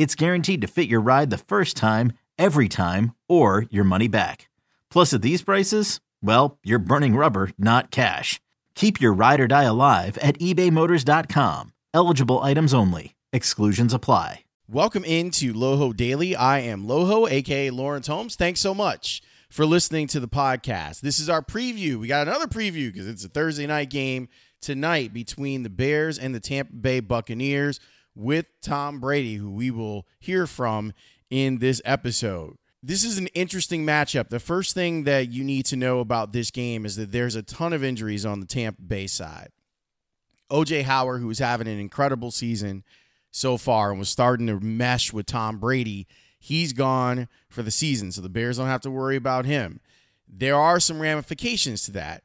it's guaranteed to fit your ride the first time, every time, or your money back. Plus, at these prices, well, you're burning rubber, not cash. Keep your ride or die alive at ebaymotors.com. Eligible items only. Exclusions apply. Welcome into Loho Daily. I am Loho, aka Lawrence Holmes. Thanks so much for listening to the podcast. This is our preview. We got another preview because it's a Thursday night game tonight between the Bears and the Tampa Bay Buccaneers with Tom Brady, who we will hear from in this episode. This is an interesting matchup. The first thing that you need to know about this game is that there's a ton of injuries on the Tampa Bay side. OJ Howard, who's having an incredible season so far and was starting to mesh with Tom Brady, he's gone for the season. So the Bears don't have to worry about him. There are some ramifications to that.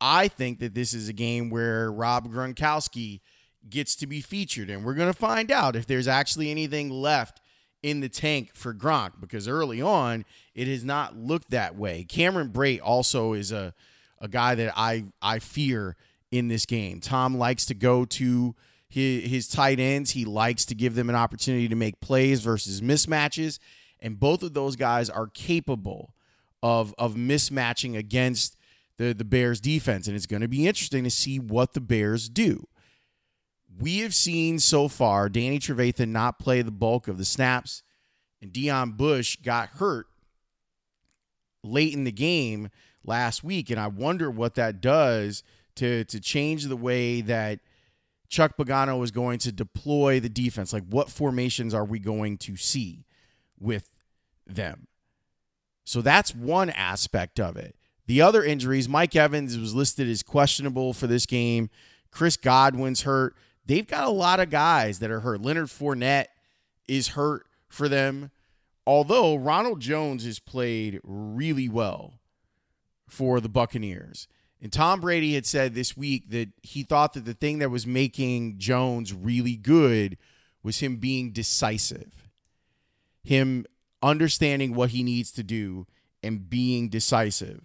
I think that this is a game where Rob Gronkowski gets to be featured. And we're going to find out if there's actually anything left in the tank for Gronk because early on it has not looked that way. Cameron Brate also is a a guy that I I fear in this game. Tom likes to go to his, his tight ends. He likes to give them an opportunity to make plays versus mismatches, and both of those guys are capable of of mismatching against the the Bears defense and it's going to be interesting to see what the Bears do we have seen so far Danny Trevathan not play the bulk of the snaps, and Deon Bush got hurt late in the game last week, and I wonder what that does to to change the way that Chuck Pagano is going to deploy the defense. Like, what formations are we going to see with them? So that's one aspect of it. The other injuries, Mike Evans was listed as questionable for this game. Chris Godwin's hurt they've got a lot of guys that are hurt. Leonard Fournette is hurt for them. Although Ronald Jones has played really well for the Buccaneers. And Tom Brady had said this week that he thought that the thing that was making Jones really good was him being decisive, him understanding what he needs to do and being decisive.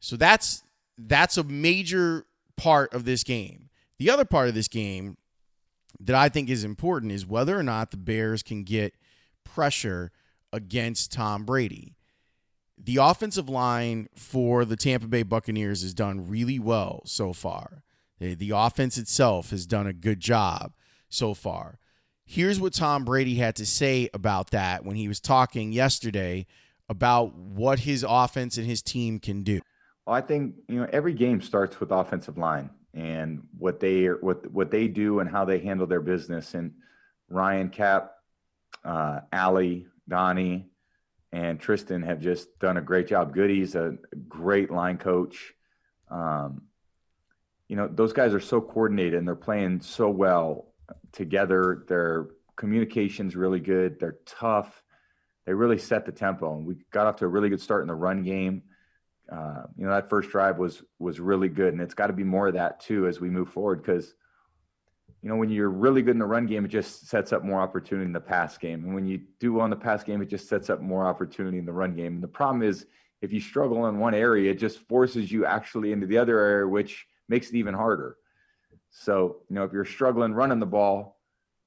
So that's that's a major part of this game. The other part of this game that I think is important is whether or not the Bears can get pressure against Tom Brady. The offensive line for the Tampa Bay Buccaneers has done really well so far. The offense itself has done a good job so far. Here's what Tom Brady had to say about that when he was talking yesterday about what his offense and his team can do. Well, I think, you know, every game starts with offensive line and what they what what they do and how they handle their business. And Ryan Cap, uh, Ali, Donnie, and Tristan have just done a great job. Goody's a great line coach. Um, you know, those guys are so coordinated and they're playing so well together. Their communication's really good. They're tough. They really set the tempo. And we got off to a really good start in the run game uh, you know that first drive was was really good, and it's got to be more of that too as we move forward because you know when you're really good in the run game, it just sets up more opportunity in the pass game, and when you do on the pass game, it just sets up more opportunity in the run game. And the problem is if you struggle in one area, it just forces you actually into the other area, which makes it even harder. So you know if you're struggling running the ball,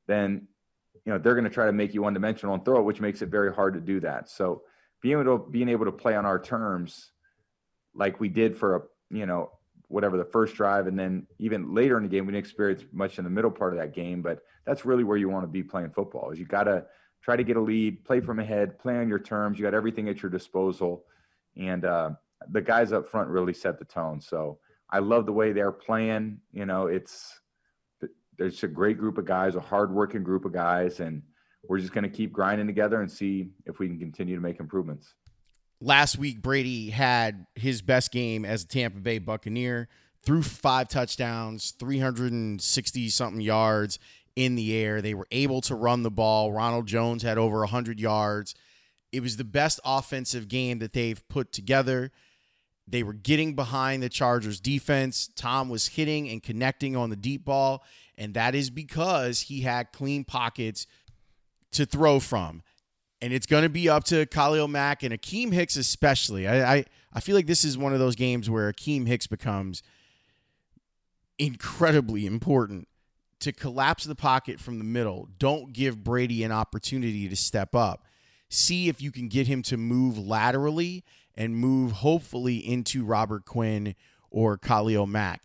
then you know they're going to try to make you one dimensional and throw it, which makes it very hard to do that. So being able to being able to play on our terms like we did for a you know whatever the first drive and then even later in the game we didn't experience much in the middle part of that game but that's really where you want to be playing football is you got to try to get a lead, play from ahead, play on your terms. You got everything at your disposal, and uh, the guys up front really set the tone. So I love the way they're playing. You know, it's there's a great group of guys, a hardworking group of guys, and we're just going to keep grinding together and see if we can continue to make improvements. Last week, Brady had his best game as a Tampa Bay Buccaneer, threw five touchdowns, 360 something yards in the air. They were able to run the ball. Ronald Jones had over 100 yards. It was the best offensive game that they've put together. They were getting behind the Chargers defense. Tom was hitting and connecting on the deep ball, and that is because he had clean pockets to throw from. And it's going to be up to Khalil Mack and Akiem Hicks, especially. I, I, I feel like this is one of those games where Akiem Hicks becomes incredibly important to collapse the pocket from the middle. Don't give Brady an opportunity to step up. See if you can get him to move laterally and move hopefully into Robert Quinn or Khalil Mack.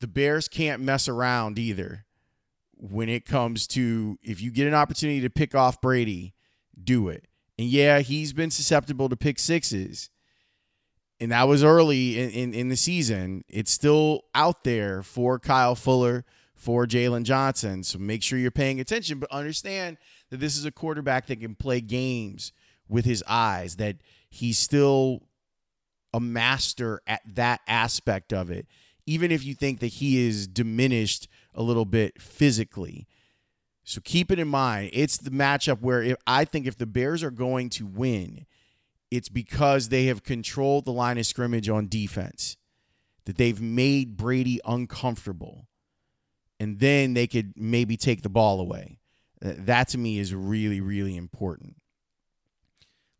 The Bears can't mess around either when it comes to if you get an opportunity to pick off Brady, do it. And yeah, he's been susceptible to pick sixes. And that was early in, in, in the season. It's still out there for Kyle Fuller for Jaylon Johnson. So make sure you're paying attention, but understand that this is a quarterback that can play games with his eyes, that he's still a master at that aspect of it, even if you think that he is diminished a little bit physically. So keep it in mind. It's the matchup where if, I think if the Bears are going to win, it's because they have controlled the line of scrimmage on defense, that they've made Brady uncomfortable and then they could maybe take the ball away. That to me is really, really important.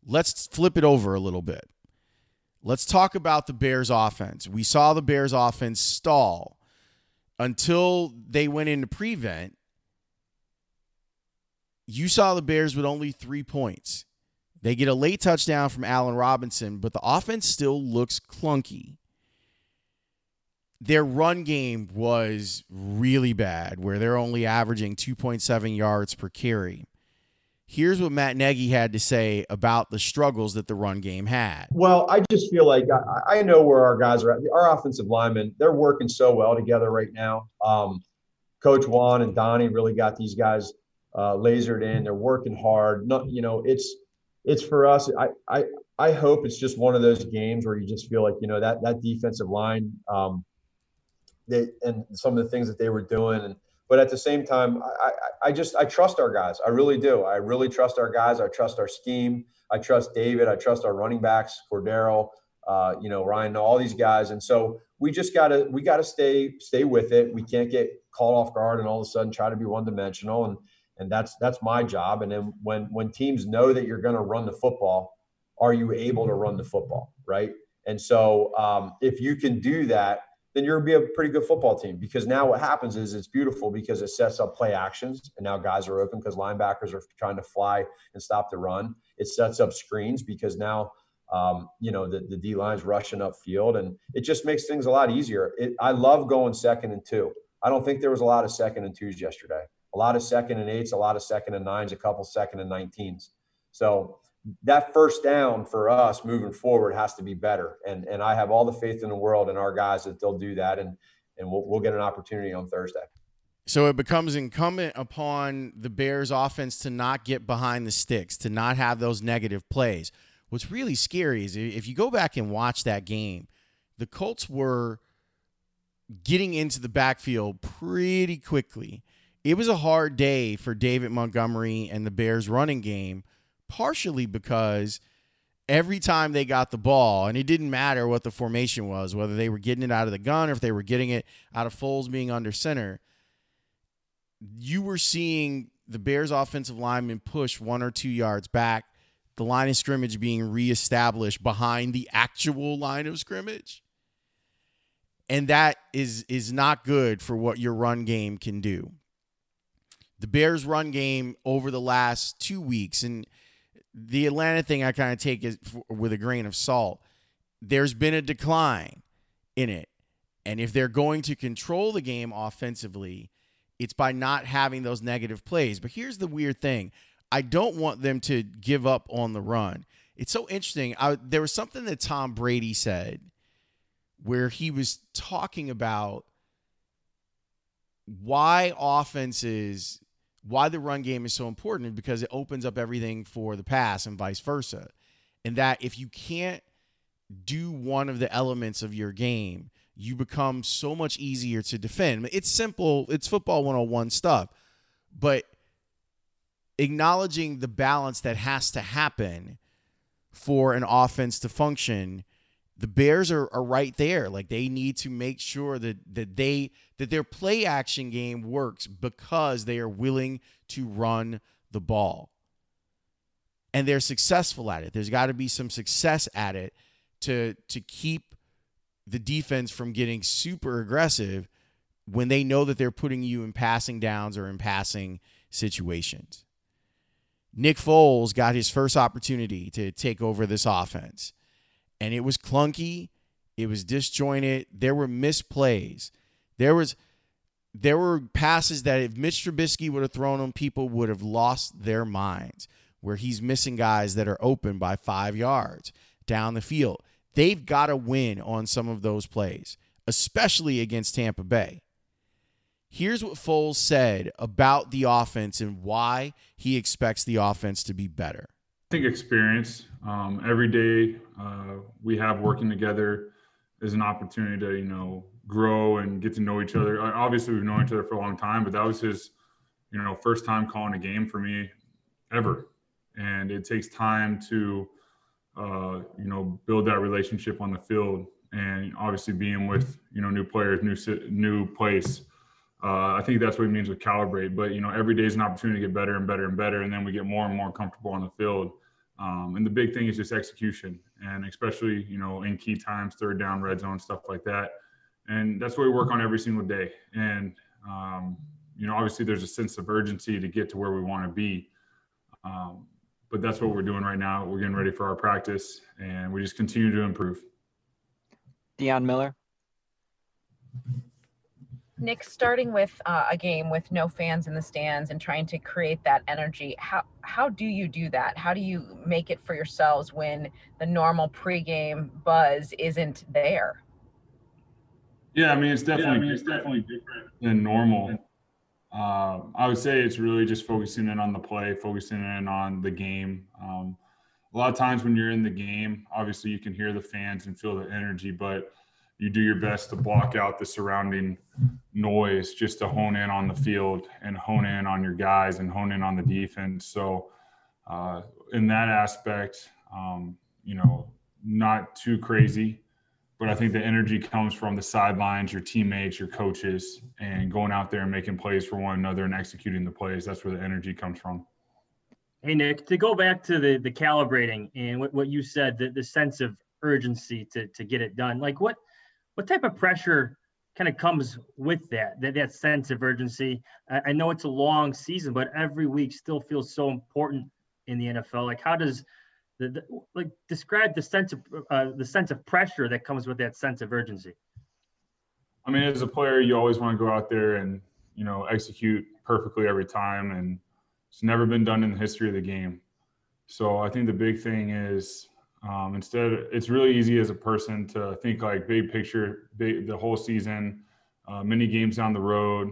Let's flip it over a little bit. Let's talk about the Bears offense. We saw the Bears offense stall until they went into prevent. You saw the Bears with only three points. They get a late touchdown from Allen Robinson, but the offense still looks clunky their run game was really bad, where they're only averaging 2.7 yards per carry. Here's what Matt Nagy had to say about the struggles that the run game had. Well, I just feel like I, I know where our guys are at. Our offensive linemen, they're working so well together right now. Um, Coach Juan and Donnie really got these guys uh, lasered in. They're working hard. Not, you know, it's it's for us. I, I I hope it's just one of those games where you just feel like you know that that defensive line. Um, they and some of the things that they were doing. And but at the same time, I, I, I just I trust our guys. I really do. I really trust our guys. I trust our scheme. I trust David. I trust our running backs, Cordarrelle, uh, you know, Ryan, all these guys. And so we just gotta we gotta stay stay with it. We can't get caught off guard and all of a sudden try to be one dimensional. And and that's that's my job. And then when when teams know that you're going to run the football, are you able to run the football, right? And so um, if you can do that, then you're gonna be a pretty good football team. Because now what happens is it's beautiful because it sets up play actions, and now guys are open because linebackers are trying to fly and stop the run. It sets up screens because now um, you know the, the D line's rushing up field, and it just makes things a lot easier. It, I love going second and two. I don't think there was a lot of second and twos yesterday. A lot of second and eights, a lot of second and nines, a couple second and nineteens. So that first down for us moving forward has to be better. And and I have all the faith in the world in our guys that they'll do that, and and we'll we'll get an opportunity on Thursday. So it becomes incumbent upon the Bears offense to not get behind the sticks, to not have those negative plays. What's really scary is if you go back and watch that game, the Colts were getting into the backfield pretty quickly. It was a hard day for David Montgomery and the Bears running game partially because every time they got the ball, and it didn't matter what the formation was, whether they were getting it out of the gun or if they were getting it out of Foles being under center, you were seeing the Bears offensive linemen push one or two yards back, the line of scrimmage being reestablished behind the actual line of scrimmage. And that is is not good for what your run game can do. The Bears run game over the last 2 weeks and the Atlanta thing I kind of take is with a grain of salt. There's been a decline in it. And if they're going to control the game offensively, it's by not having those negative plays. But here's the weird thing I don't want them to give up on the run. It's so interesting. I, there was something that Tom Brady said where he was talking about why offenses, why the run game is so important is because it opens up everything for the pass and vice versa. And that if you can't do one of the elements of your game, you become so much easier to defend. It's simple, it's football 101 stuff. But acknowledging the balance that has to happen for an offense to function the bears are, are right there. Like they need to make sure that that they that their play action game works because they are willing to run the ball. And they're successful at it. There's got to be some success at it to to keep the defense from getting super aggressive when they know that they're putting you in passing downs or in passing situations. Nick Foles got his first opportunity to take over this offense, and it was clunky. It was disjointed. There were misplays. There was there were passes that if Mitch Trubisky would have thrown them, people would have lost their minds. Where he's missing guys that are open by five yards down the field. They've got to win on some of those plays, especially against Tampa Bay. Here's what Foles said about the offense and why he expects the offense to be better. Think experience. Um, every day uh, we have working together is an opportunity to, you know, grow and get to know each other. Obviously, we've known each other for a long time, but that was his, you know, first time calling a game for me ever. And it takes time to, uh, you know, build that relationship on the field. And obviously, being with, you know, new players, new new place uh, I think that's what it means with calibrate. But you know, every day is an opportunity to get better and better and better, and then we get more and more comfortable on the field. Um, and the big thing is just execution, and especially you know in key times, third down, red zone, stuff like that. And that's what we work on every single day. And um, you know, obviously, there's a sense of urgency to get to where we want to be. Um, but that's what we're doing right now. We're getting ready for our practice, and we just continue to improve. Dion Miller. Nick, starting with uh, a game with no fans in the stands and trying to create that energy, how how do you do that? How do you make it for yourselves when the normal pregame buzz isn't there? Yeah, I mean it's definitely yeah, I mean, it's definitely different than normal. Uh, I would say it's really just focusing in on the play, focusing in on the game. Um, a lot of times when you're in the game, obviously you can hear the fans and feel the energy, but you do your best to block out the surrounding noise just to hone in on the field and hone in on your guys and hone in on the defense. So, uh, in that aspect, um, you know, not too crazy, but I think the energy comes from the sidelines, your teammates, your coaches, and going out there and making plays for one another and executing the plays. That's where the energy comes from. Hey Nick, to go back to the the calibrating and what, what you said, the, the sense of urgency to to get it done. Like what what type of pressure kind of comes with that, that, that sense of urgency? I, I know it's a long season, but every week still feels so important in the NFL. Like, how does the, the like describe the sense of uh, the sense of pressure that comes with that sense of urgency? I mean, as a player, you always want to go out there and you know execute perfectly every time, and it's never been done in the history of the game. So I think the big thing is um, instead, it's really easy as a person to think like big picture, big, the whole season, uh, many games down the road,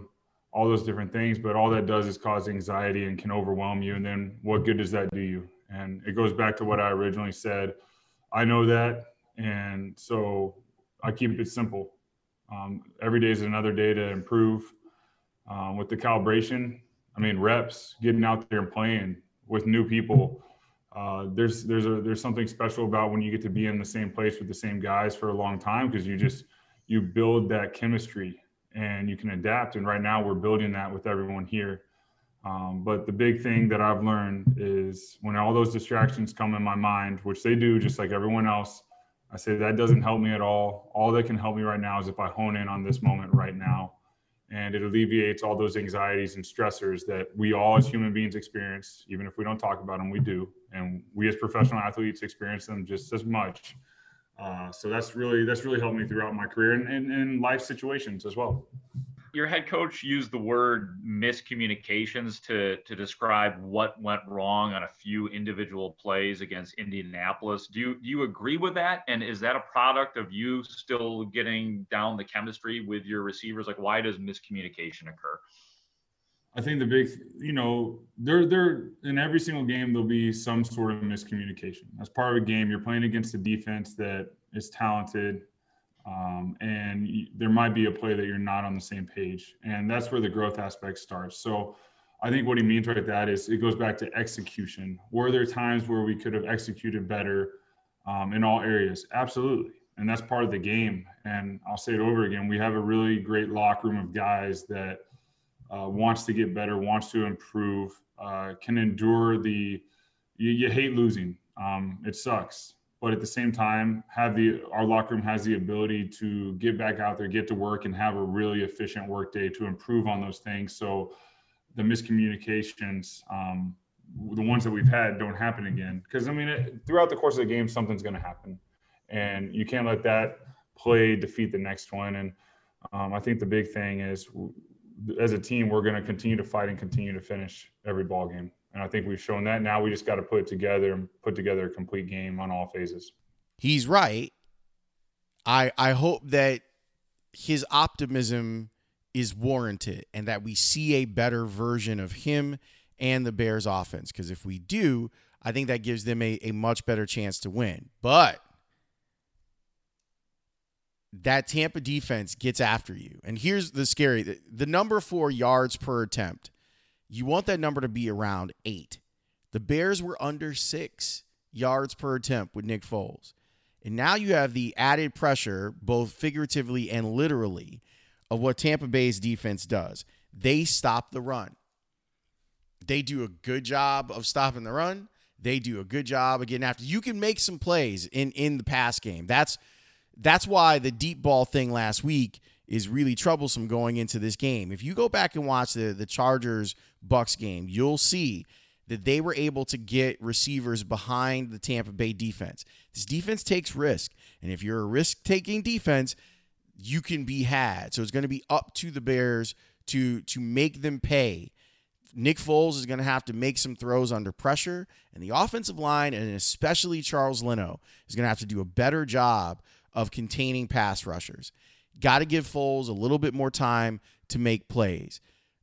all those different things. But all that does is cause anxiety and can overwhelm you. And then what good does that do you? And it goes back to what I originally said. I know that. And so I keep it simple. Um, every day is another day to improve. Um, with the calibration, I mean, reps, getting out there and playing with new people uh, there's there's a there's something special about when you get to be in the same place with the same guys for a long time because you just you build that chemistry and you can adapt. And right now we're building that with everyone here. Um, but the big thing that I've learned is when all those distractions come in my mind, which they do, just like everyone else, I say that doesn't help me at all. All that can help me right now is if I hone in on this moment right now and it alleviates all those anxieties and stressors that we all as human beings experience even if we don't talk about them we do and we as professional athletes experience them just as much uh, so that's really that's really helped me throughout my career and in life situations as well your head coach used the word miscommunications to to describe what went wrong on a few individual plays against Indianapolis. Do you do you agree with that? And is that a product of you still getting down the chemistry with your receivers? Like, why does miscommunication occur? I think the big, you know, they're they're in every single game there'll be some sort of miscommunication. As part of a game, you're playing against a defense that is talented, um, and there might be a play that you're not on the same page, and that's where the growth aspect starts. So, I think what he means right that is it goes back to execution. Were there times where we could have executed better um, in all areas? Absolutely, and that's part of the game. And I'll say it over again: we have a really great locker room of guys that uh, wants to get better, wants to improve, uh, can endure the. You, you hate losing. Um, it sucks, but at the same time, have the our locker room has the ability to get back out there, get to work, and have a really efficient work day to improve on those things. So the miscommunications, um, the ones that we've had, don't happen again. Because I mean, it, throughout the course of the game, something's going to happen, and you can't let that play defeat the next one. And um, I think the big thing is as a team, we're going to continue to fight and continue to finish every ball game. And I think we've shown that. Now we just got to put it together and put together a complete game on all phases. He's right. I I hope that his optimism is warranted and that we see a better version of him and the Bears offense. Because if we do, I think that gives them a, a much better chance to win. But that Tampa defense gets after you. And here's the scary the, the number four yards per attempt. You want that number to be around eight. The Bears were under six yards per attempt with Nick Foles. And now you have the added pressure, both figuratively and literally, of what Tampa Bay's defense does. They stop the run. They do a good job of stopping the run. They do a good job of getting after. You can make some plays in in the pass game. That's that's why the deep ball thing last week is really troublesome going into this game. If you go back and watch the the Chargers Bucks game, you'll see that they were able to get receivers behind the Tampa Bay defense. This defense takes risk, and if you're a risk-taking defense, you can be had. So it's going to be up to the Bears to to make them pay. Nick Foles is going to have to make some throws under pressure, and the offensive line, and especially Charles Leno, is going to have to do a better job of containing pass rushers. Got to give Foles a little bit more time to make plays.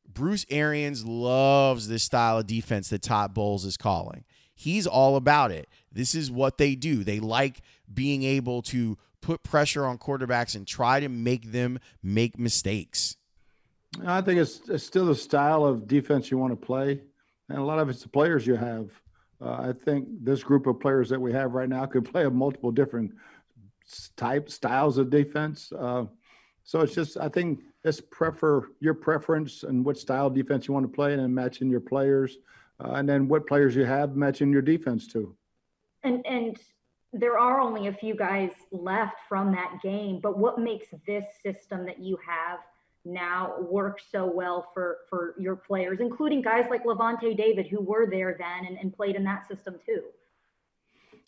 Bruce Arians loves this style of defense that Todd Bowles is calling. He's all about it. This is what they do. They like being able to put pressure on quarterbacks and try to make them make mistakes. I think it's, it's still the style of defense you want to play, and a lot of it's the players you have. Uh, I think this group of players that we have right now could play a multiple different type styles of defense. Uh, so it's just I think it's prefer your preference and what style defense you want to play, and matching your players, uh, and then what players you have matching your defense to. And and there are only a few guys left from that game, but what makes this system that you have now work so well for for your players, including guys like Lavonte David who were there then and, and played in that system too?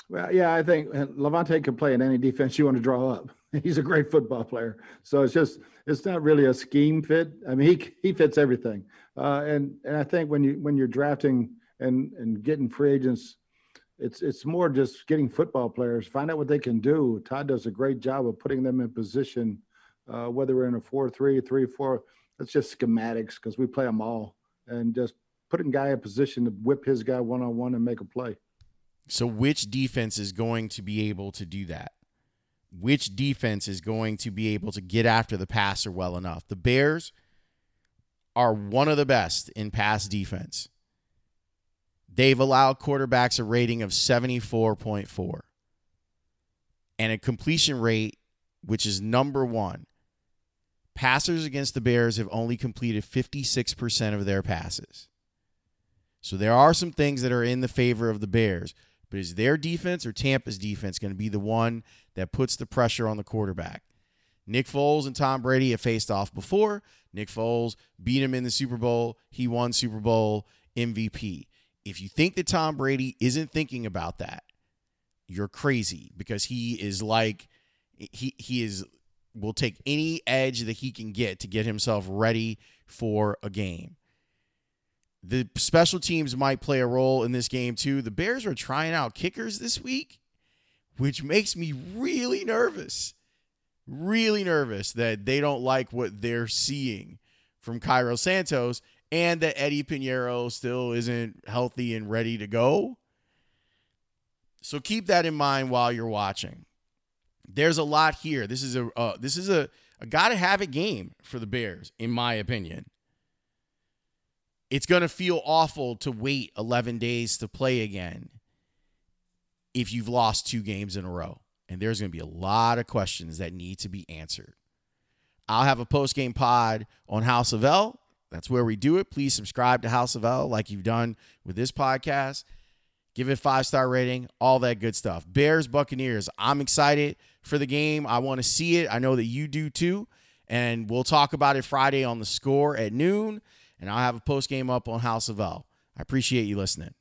Well, yeah, I think Lavonte can play in any defense you want to draw up. He's a great football player. So it's just it's not really a scheme fit. I mean, he he fits everything. Uh, and and I think when you when you're drafting and and getting free agents, it's it's more just getting football players. Find out what they can do. Todd does a great job of putting them in position, uh, whether we're in a four-three, three-four. That's just schematics because we play them all, and just putting guy in position to whip his guy one on one and make a play. So, which defense is going to be able to do that? Which defense is going to be able to get after the passer well enough? The Bears are one of the best in pass defense. They've allowed quarterbacks a rating of 74.4 and a completion rate, which is number one. Passers against the Bears have only completed 56% of their passes. So there are some things that are in the favor of the Bears. But is their defense or Tampa's defense going to be the one that puts the pressure on the quarterback? Nick Foles and Tom Brady have faced off before. Nick Foles beat him in the Super Bowl. He won Super Bowl MVP. If you think that Tom Brady isn't thinking about that, you're crazy because he is like he he is will take any edge that he can get to get himself ready for a game. The special teams might play a role in this game too. The Bears are trying out kickers this week, which makes me really nervous. Really nervous that they don't like what they're seeing from Cairo Santos and that Eddie Piñeiro still isn't healthy and ready to go. So keep that in mind while you're watching. There's a lot here. This is a uh, this is a, a gotta have it game for the Bears, in my opinion. It's gonna feel awful to wait 11 days to play again if you've lost two games in a row. And there's gonna be a lot of questions that need to be answered. I'll have a post game pod on House of L. That's where we do it. Please subscribe to House of L like you've done with this podcast. Give it five star rating, all that good stuff. Bears, Buccaneers. I'm excited for the game. I want to see it. I know that you do too. And we'll talk about it Friday on the score at noon. And I'll have a post game up on House of L. I appreciate you listening.